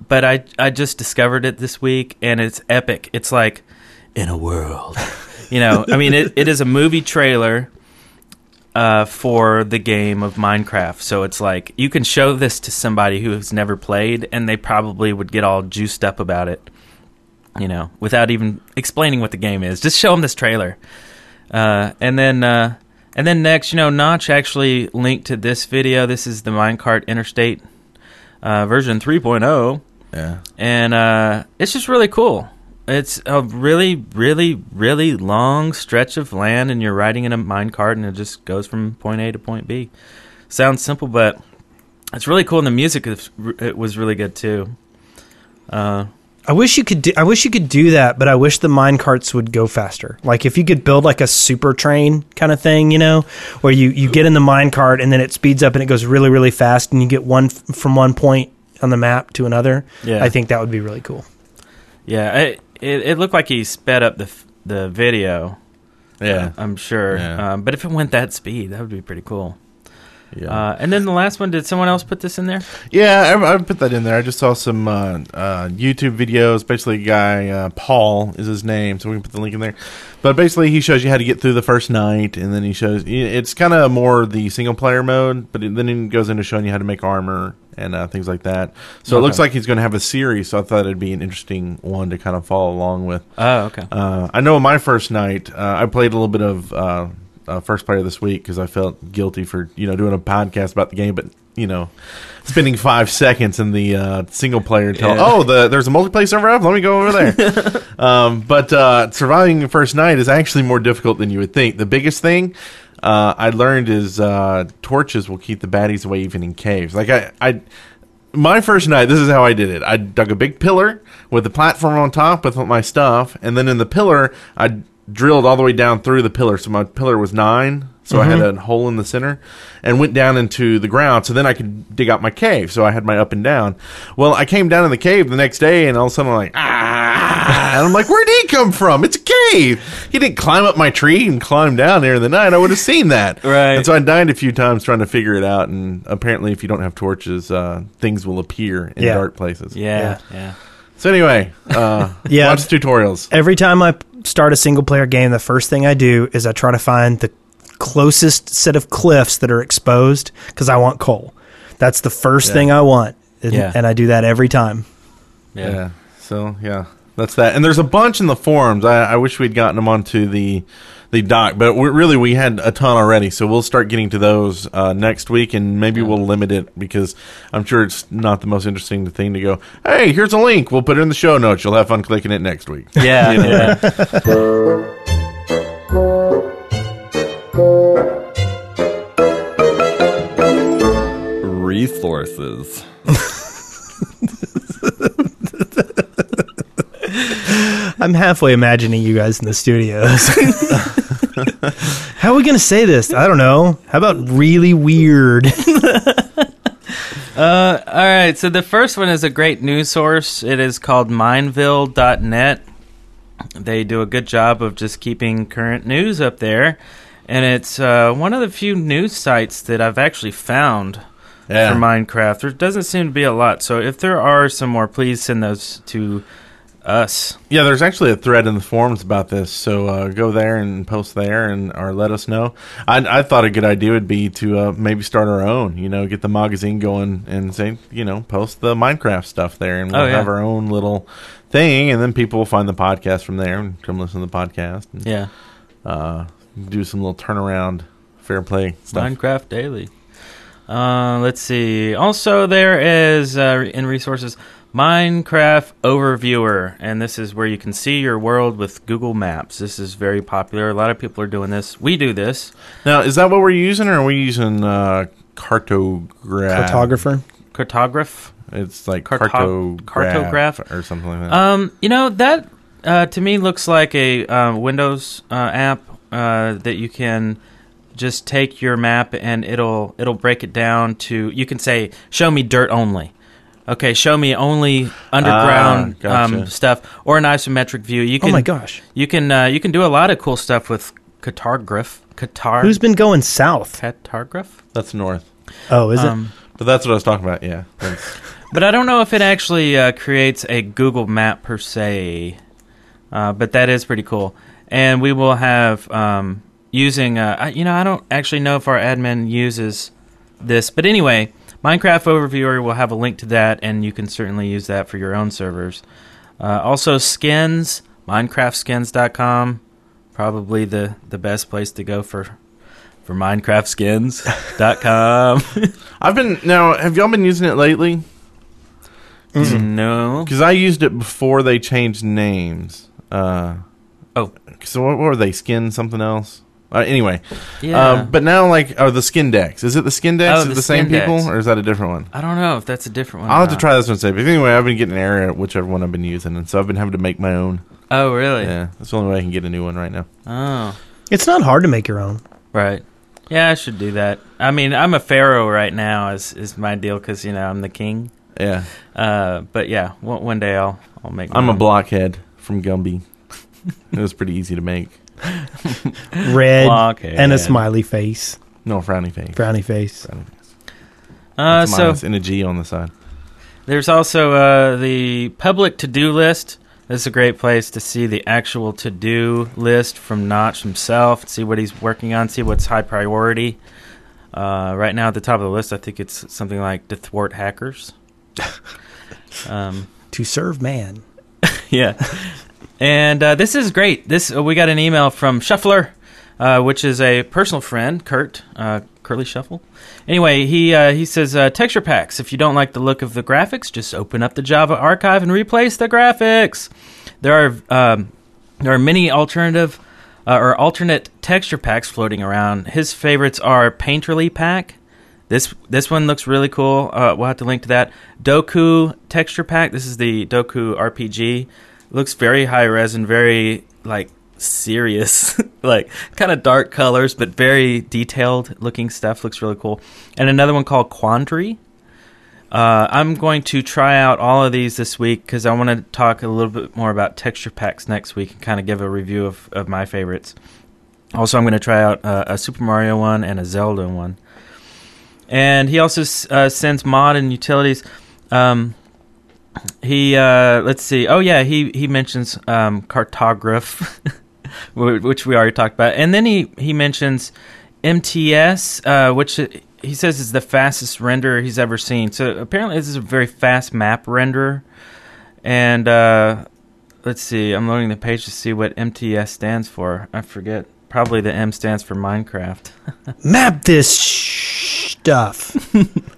S6: but I I just discovered it this week, and it's epic. It's like in a world, you know. I mean, it, it is a movie trailer uh, for the game of Minecraft. So it's like you can show this to somebody who has never played, and they probably would get all juiced up about it, you know, without even explaining what the game is. Just show them this trailer, uh, and then. Uh, and then next, you know, Notch actually linked to this video. This is the Minecart Interstate uh, version 3.0,
S5: Yeah.
S6: and uh, it's just really cool. It's a really, really, really long stretch of land, and you're riding in a minecart, and it just goes from point A to point B. Sounds simple, but it's really cool, and the music is, it was really good too. Uh,
S2: I wish you could. Do, I wish you could do that, but I wish the mine carts would go faster. Like if you could build like a super train kind of thing, you know, where you you get in the mine cart and then it speeds up and it goes really really fast, and you get one f- from one point on the map to another.
S6: Yeah.
S2: I think that would be really cool.
S6: yeah, it, it it looked like he sped up the f- the video.
S5: Yeah.
S6: I'm sure.
S5: Yeah.
S6: Um, but if it went that speed, that would be pretty cool.
S5: Yeah.
S6: Uh, and then the last one, did someone else put this in there?
S5: Yeah, I, I put that in there. I just saw some uh, uh, YouTube videos. Basically, a guy uh, Paul is his name, so we can put the link in there. But basically, he shows you how to get through the first night, and then he shows it's kind of more the single player mode, but then he goes into showing you how to make armor and uh, things like that. So it looks like he's going to have a series. So I thought it'd be an interesting one to kind of follow along with.
S6: Oh, okay.
S5: Uh, I know my first night, uh, I played a little bit of uh, first player this week because I felt guilty for you know doing a podcast about the game, but you know, spending five seconds in the uh, single player until
S6: Yeah.
S5: oh the there's a multiplayer server up, let me go over there. um, but uh, surviving the first night is actually more difficult than you would think. The biggest thing. Uh, I learned is uh, torches will keep the baddies away even in caves. Like I, I my first night, this is how I did it. I dug a big pillar with the platform on top with my stuff, and then in the pillar, I drilled all the way down through the pillar. So my pillar was nine, so I had a hole in the center, and went down into the ground. So then I could dig out my cave. So I had my up and down. Well, I came down in the cave the next day, and all of a sudden I'm like, ah, and I'm like, where did he come from? It's a cave. He didn't climb up my tree and climb down there in the night. I would have seen that.
S6: Right.
S5: And so I died a few times trying to figure it out, and apparently, if you don't have torches, uh, things will appear in
S2: Yeah.
S5: dark places.
S6: yeah, yeah.
S5: So anyway, uh,
S2: Yeah.
S5: watch tutorials.
S2: Every time I start a single player game, the first thing I do is I try to find the closest set of cliffs that are exposed because I want coal. That's the first
S5: Yeah.
S2: thing I want, and,
S6: Yeah.
S2: and I do that every time.
S6: Yeah.
S5: Yeah. So yeah, that's that. And there's a bunch in the forums. I, I wish we'd gotten them onto the the doc, but we really we had a ton already. So we'll start getting to those uh, next week, and maybe we'll limit it because I'm sure it's not the most interesting thing to go. Hey, here's a link. We'll put it in the show notes. You'll have fun clicking it next week.
S6: Yeah, yeah.
S8: Resources.
S2: I'm halfway imagining you guys in the studios. How are we going to say this? I don't know. How about really weird?
S6: Uh, all right, so the first one is a great news source. It is called Mineville.net. They do a good job of just keeping current news up there, and it's uh, one of the few news sites that I've actually found
S5: Yeah.
S6: for Minecraft. There doesn't seem to be a lot, so if there are some more, please send those to us.
S5: Yeah, there's actually a thread in the forums about this, so uh, go there and post there, and or let us know. I, I thought a good idea would be to uh, maybe start our own. You know, get the magazine going and say, you know, post the Minecraft stuff there, and we'll
S6: Oh, yeah.
S5: have our own little thing, and then people will find the podcast from there and come listen to the podcast. And,
S6: Yeah,
S5: uh, do some little turnaround, fair play stuff.
S6: Minecraft Daily. Uh, let's see. Also, there is uh, in resources Minecraft Overviewer, and this is where you can see your world with Google Maps. This is very popular. A lot of people are doing this. We do this.
S5: Now, is that what we're using, or are we using uh, cartograph?
S2: Cartographer.
S6: Cartograph.
S5: It's like
S6: Cartog-
S5: cartograph,
S6: cartograph?
S5: or something like that.
S6: Um, you know that uh, to me looks like a uh, Windows uh, app uh, that you can just take your map and it'll it'll break it down to. You can say, "Show me dirt only." Okay, show me only underground
S5: Ah, gotcha.
S6: um, stuff or an isometric view. You can,
S2: Oh my gosh.
S6: You can uh, you can do a lot of cool stuff with cartograph. Qatar.
S2: Who's been going south?
S6: cartograph?
S5: That's north.
S2: Oh, is it?
S6: Um,
S5: But that's what I was talking about. Yeah.
S6: But I don't know if it actually uh, creates a Google map per se. Uh, but that is pretty cool. And we will have um, using, uh, you know, I don't actually know if our admin uses this. But anyway, Minecraft Overviewer will have a link to that, and you can certainly use that for your own servers. Uh, also, skins, MinecraftSkins.com, probably the, the best place to go for. For MinecraftSkins.com.
S5: I've been now. Have y'all been using it lately?
S6: no.
S5: Because I used it before they changed names. Uh,
S6: Oh.
S5: so what, what were they? Skin something else? Uh, anyway,
S6: Yeah.
S5: uh, but now like are the Skindex? Is it the Skindex?
S6: Oh,
S5: is it
S6: the
S5: the same
S6: skin
S5: people, or is that a different one?
S6: I don't know if that's a different one.
S5: I'll have to try this one. Say, but anyway, I've been getting an error at whichever one I've been using, and so I've been having to make my own.
S6: Oh, really?
S5: Yeah, that's the only way I can get a new one right now.
S6: Oh,
S2: It's not hard to make your own.
S6: right. Yeah, I should do that. I mean, I'm a pharaoh right now. Is is my deal because you know I'm the king.
S5: Yeah,
S6: Uh, but yeah, one, one day I'll I'll make.
S5: I'm a blockhead from Gumby. it was pretty easy to make.
S2: Red
S6: Blockhead.
S2: and a smiley face,
S5: No frowny face.
S2: frowny face.
S5: Frowny face.
S6: Uh,
S5: It's
S6: so
S5: minus and a G on the side.
S6: there's also uh, the public to do list. This is a great place to see the actual to do list from Notch himself. See what he's working on. See what's high priority. Uh, right now at the top of the list, I think it's something like to thwart hackers. um,
S2: To serve man.
S6: yeah. And uh, this is great. This uh, we got an email from Shuffler, uh, which is a personal friend, Kurt uh, Curly Shuffle. Anyway, he uh, he says uh, texture packs. If you don't like the look of the graphics, just open up the Java archive and replace the graphics. There are um, there are many alternative or alternate texture packs floating around. His favorites are Painterly Pack. This this one looks really cool. We'll have to link to that. Doku texture pack. This is the Doku RPG. Looks very high res and very like serious, like kind of dark colors, but very detailed looking stuff. Looks really cool. And another one called Quandary. Uh, I'm going to try out all of these this week because I want to talk a little bit more about texture packs next week and kind of give a review of, of my favorites. Also, I'm going to try out uh, a Super Mario one and a Zelda one. And he also uh, sends mod and utilities. Um, he uh, let's see. Oh yeah, he he mentions um, cartograph, which we already talked about, and then he he mentions MTS, uh, which he says is the fastest renderer he's ever seen. So apparently, this is a very fast map renderer. And uh, let's see, I'm loading the page to see what MTS stands for. I forget. Probably the M stands for Minecraft.
S2: Map this stuff.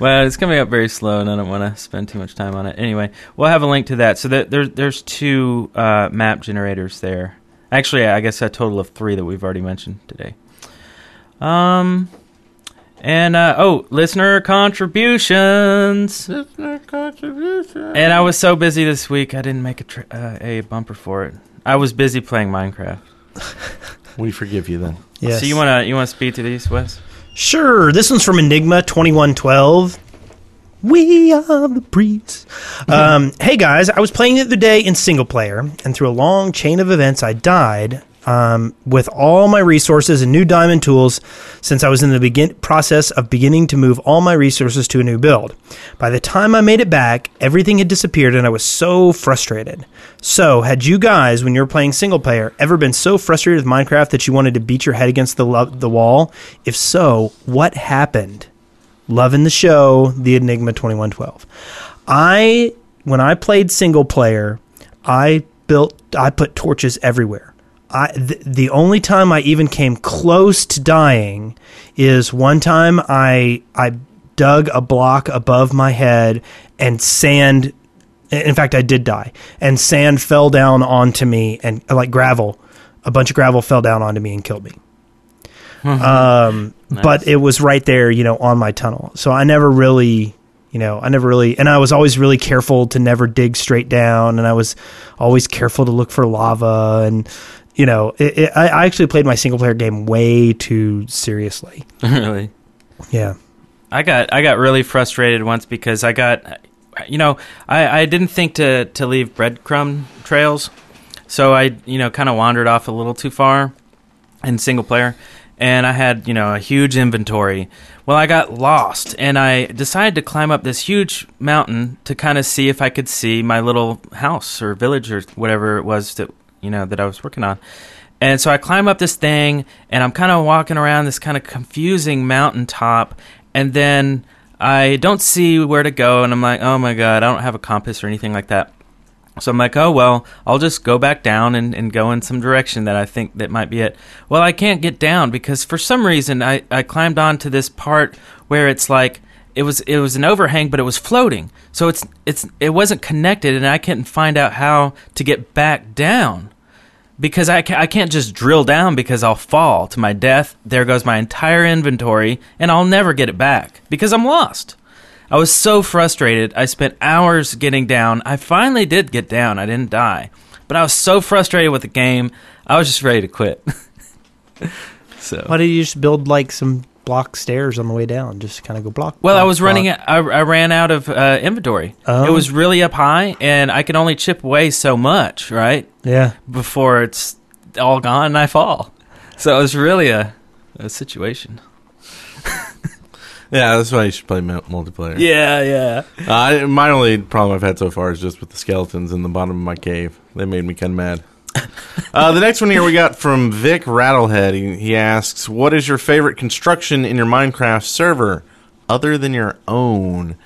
S6: Well, it's coming up very slow, and I don't want to spend too much time on it. Anyway, we'll have a link to that. So that there's there's two uh, map generators there. Actually, I guess a total of three that we've already mentioned today. Um, And uh, oh, listener contributions. Listener contributions. And I was so busy this week, I didn't make a tr- uh, a bumper for it. I was busy playing Minecraft.
S5: We forgive you then.
S2: Yes.
S6: So you wanna you wanna speak to these, Wes?
S2: Sure. This one's from Enigma twenty one twelve. We are the priests. Um, hey guys, I was playing the other day in single player, and through a long chain of events, I died um, with all my resources and new diamond tools since I was in the begin- process of beginning to move all my resources to a new build. By the time I made it back, everything had disappeared, and I was so frustrated. So, had you guys, when you were playing single player, ever been so frustrated with Minecraft that you wanted to beat your head against the lo- the wall? If so, what happened? Loving the show, the Enigma 2112. I when I played single player, I built I put torches everywhere. I th- the only time I even came close to dying is one time I I dug a block above my head and sand in fact I did die and sand fell down onto me and like gravel a bunch of gravel fell down onto me and killed me. Um, but it was right there, you know, on my tunnel. So I never really, you know, I never really, and I was always really careful to never dig straight down, and I was always careful to look for lava, and you know, it, it, I, I actually played my single player game way too seriously.
S6: really?
S2: Yeah.
S6: I got I got really frustrated once because I got you know I, I didn't think to to leave breadcrumb trails, so I you know kind of wandered off a little too far in single player, and I had you know a huge inventory. Well, I got lost, and I decided to climb up this huge mountain to kind of see if I could see my little house or village or whatever it was that you know that I was working on. And so I climb up this thing, and I'm kind of walking around this kind of confusing mountaintop, and then I don't see where to go, and I'm like, oh my god, I don't have a compass or anything like that. So I'm like, oh well, I'll just go back down and, and go in some direction that I think that might be it. Well, I can't get down because for some reason I, I climbed onto this part where it's like it was it was an overhang, but it was floating. So it's it's it wasn't connected, and I couldn't find out how to get back down because I, ca- I can't just drill down because I'll fall to my death. There goes my entire inventory, and I'll never get it back because I'm lost. I was so frustrated. I spent hours getting down. I finally did get down. I didn't die. But I was so frustrated with the game, I was just ready to quit. so
S2: Why did you just build like some block stairs on the way down? Just kind of go block.
S6: Well, I
S2: block,
S6: was running. I, I ran out of uh, inventory.
S2: Oh.
S6: It was really up high, and I could only chip away so much, right,
S2: Yeah.
S6: before it's all gone and I fall. So it was really a, a situation.
S5: Yeah, that's why you should play multiplayer.
S6: Yeah, yeah.
S5: Uh, my only problem I've had so far is just with the skeletons in the bottom of my cave. They made me kind of mad. uh, the next one here we got from Vic Rattlehead. He, he asks, "What is your favorite construction in your Minecraft server, other than your own?"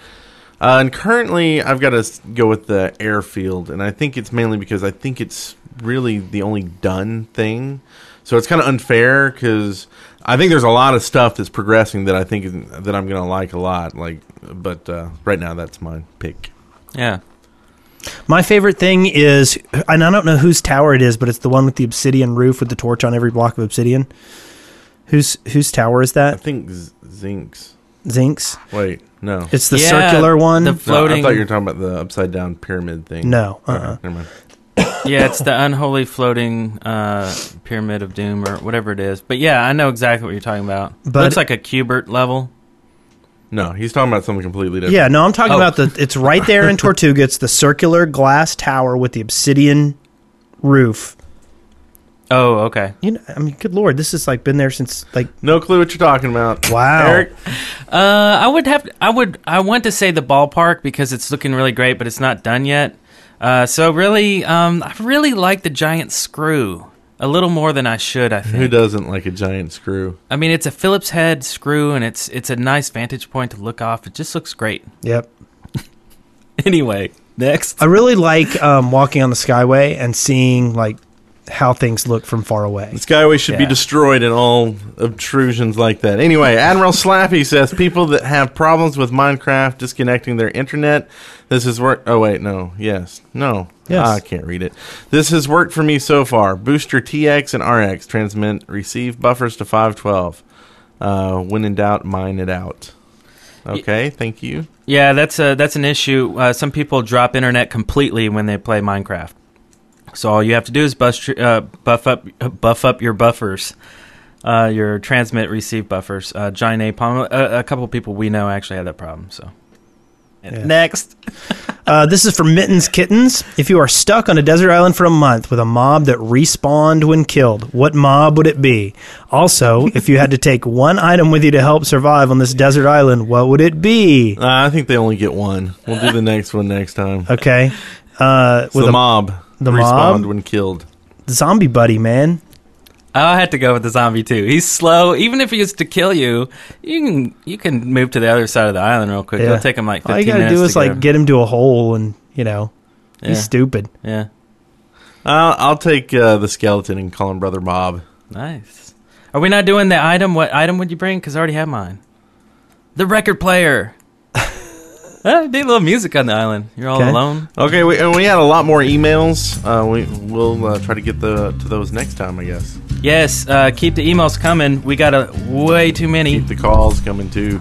S5: Uh, and currently, I've got to go with the airfield, and I think it's mainly because I think it's really the only done thing. So it's kind of unfair because I think there's a lot of stuff that's progressing that I think that I'm gonna like a lot. Like, but uh, right now, that's my pick.
S6: Yeah.
S2: My favorite thing is, and I don't know whose tower it is, but it's the one with the obsidian roof with the torch on every block of obsidian. Whose whose tower is that?
S5: I think Z- Zinks.
S2: Zinks.
S5: Wait, no.
S2: It's the
S6: Yeah,
S2: circular one.
S6: the
S5: No, I thought you were talking about the upside down pyramid thing.
S2: No,
S5: Okay,
S2: uh-uh.
S5: never mind.
S6: yeah, it's the unholy floating uh, pyramid of doom or whatever it is. But yeah, I know exactly what you're talking about.
S2: But-
S6: Looks like a Q*bert level.
S5: No, he's talking about something completely different.
S2: yeah, no, I'm talking
S6: Oh.
S2: about the. It's right there in Tortuga. It's the circular glass tower with the obsidian roof.
S6: Oh, okay.
S2: You know, I mean, good lord, this has like been there since like.
S5: No clue what you're talking about.
S2: Wow.
S5: Eric,
S6: Uh, I would have. I would. I want to say the ballpark because it's looking really great, but it's not done yet. Uh, so really, um, I really like the giant screw a little more than I should. I think.
S5: who doesn't like a giant screw?
S6: I mean, it's a Phillips head screw, and it's it's a nice vantage point to look off. It just looks great.
S2: Yep.
S6: Anyway, next.
S2: I really like um, walking on the Skyway and seeing like how things look from far away.
S5: The Skyway should be destroyed and all obtrusions like that. Anyway, Admiral Slappy says people that have problems with Minecraft disconnecting their internet. This has worked. Oh wait, no. Yes, no.
S2: Yes.
S5: I can't read it. This has worked for me so far. Booster TX and RX transmit receive buffers to 512. Uh, when in doubt, mine it out. Okay, thank you.
S6: Yeah, that's a that's an issue. Uh, some people drop internet completely when they play Minecraft. So all you have to do is bust, uh, buff up buff up your buffers, uh, your transmit receive buffers. Uh, Johnny Napalm, a, a couple people we know actually had that problem. So next,
S2: Uh, this is from Mittens Kittens. If you are stuck on a desert island for a month with a mob that respawned when killed, what mob would it be? Also, if you had to take one item with you to help survive on this desert island, what would it be?
S5: Uh, I think they only get one. We'll do the next one next time.
S2: Okay. Uh, with
S5: the
S2: a
S5: mob.
S2: The
S5: respawned
S2: mob?
S5: when killed.
S2: zombie buddy, man.
S6: I had to go with the zombie too. He's slow. Even if he gets to kill you, you can you can move to the other side of the island real quick. It'll take him like
S2: All you gotta do is
S6: to
S2: like
S6: go.
S2: get him to a hole, and you know
S6: Yeah.
S2: he's stupid.
S6: yeah,
S5: Uh, I'll take uh, the skeleton and call him Brother Bob.
S6: nice. Are we not doing the item? What item would you bring? Because I already have mine. The record player. uh, do a little music on the island. You're all
S2: Okay.
S6: alone.
S5: Okay, we, and we had a lot more emails. Uh, we we'll uh, try to get the to those next time, I guess.
S6: Yes, uh, keep the emails coming. We got a way too many.
S5: Keep the calls coming too.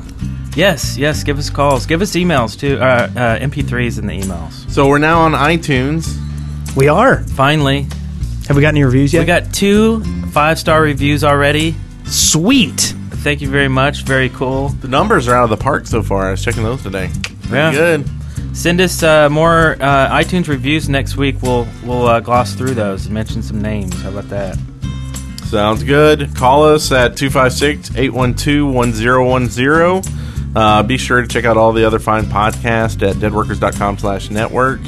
S6: Yes, yes. Give us calls. Give us emails too. Uh, uh, MP3s in the emails.
S5: So we're now on iTunes.
S2: We are.
S6: Finally,
S2: Have we got any reviews yet?
S6: we got two five star reviews already.
S2: sweet.
S6: Thank you very much. Very cool.
S5: The numbers are out of the park so far. I was checking those today. Pretty
S6: Yeah.
S5: good.
S6: Send us uh, more uh, iTunes reviews next week. We'll we'll uh, gloss through those and mention some names. How about that?
S5: Sounds good. Call us at 256-812-1010. Uh, be sure to check out all the other fine podcasts at deadworkers.com slash network.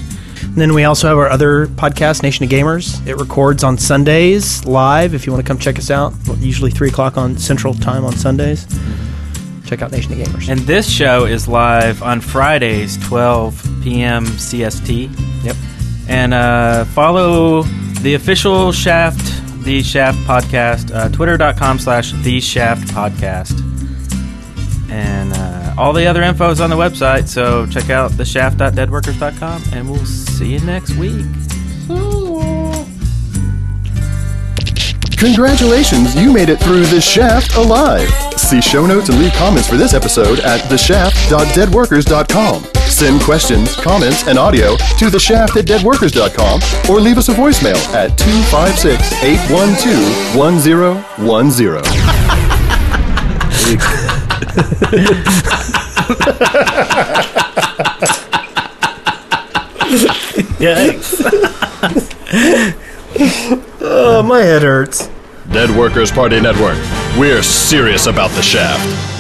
S2: And then we also have our other podcast, Nation of Gamers. It records on Sundays live. If you want to come check us out, usually three o'clock on Central Time on Sundays. Check out Nation of Gamers.
S6: And this show is live on Fridays, 12 p.m. CST.
S2: yep.
S6: And uh, follow the official Shaft, the Shaft podcast, uh, twitter.com slash the Shaft podcast. And uh, all the other info is on the website, so check out the shaft.deadworkers.com, and we'll see you next week.
S4: Congratulations, you made it through The Shaft alive. See show notes and leave comments for this episode at theshaft.deadworkers.com. Send questions, comments, and audio to theshaft at deadworkers.com or leave us a voicemail at 256 812 1010.
S2: Oh, my head hurts.
S4: Dead Workers Party Network. We're serious about The Shaft.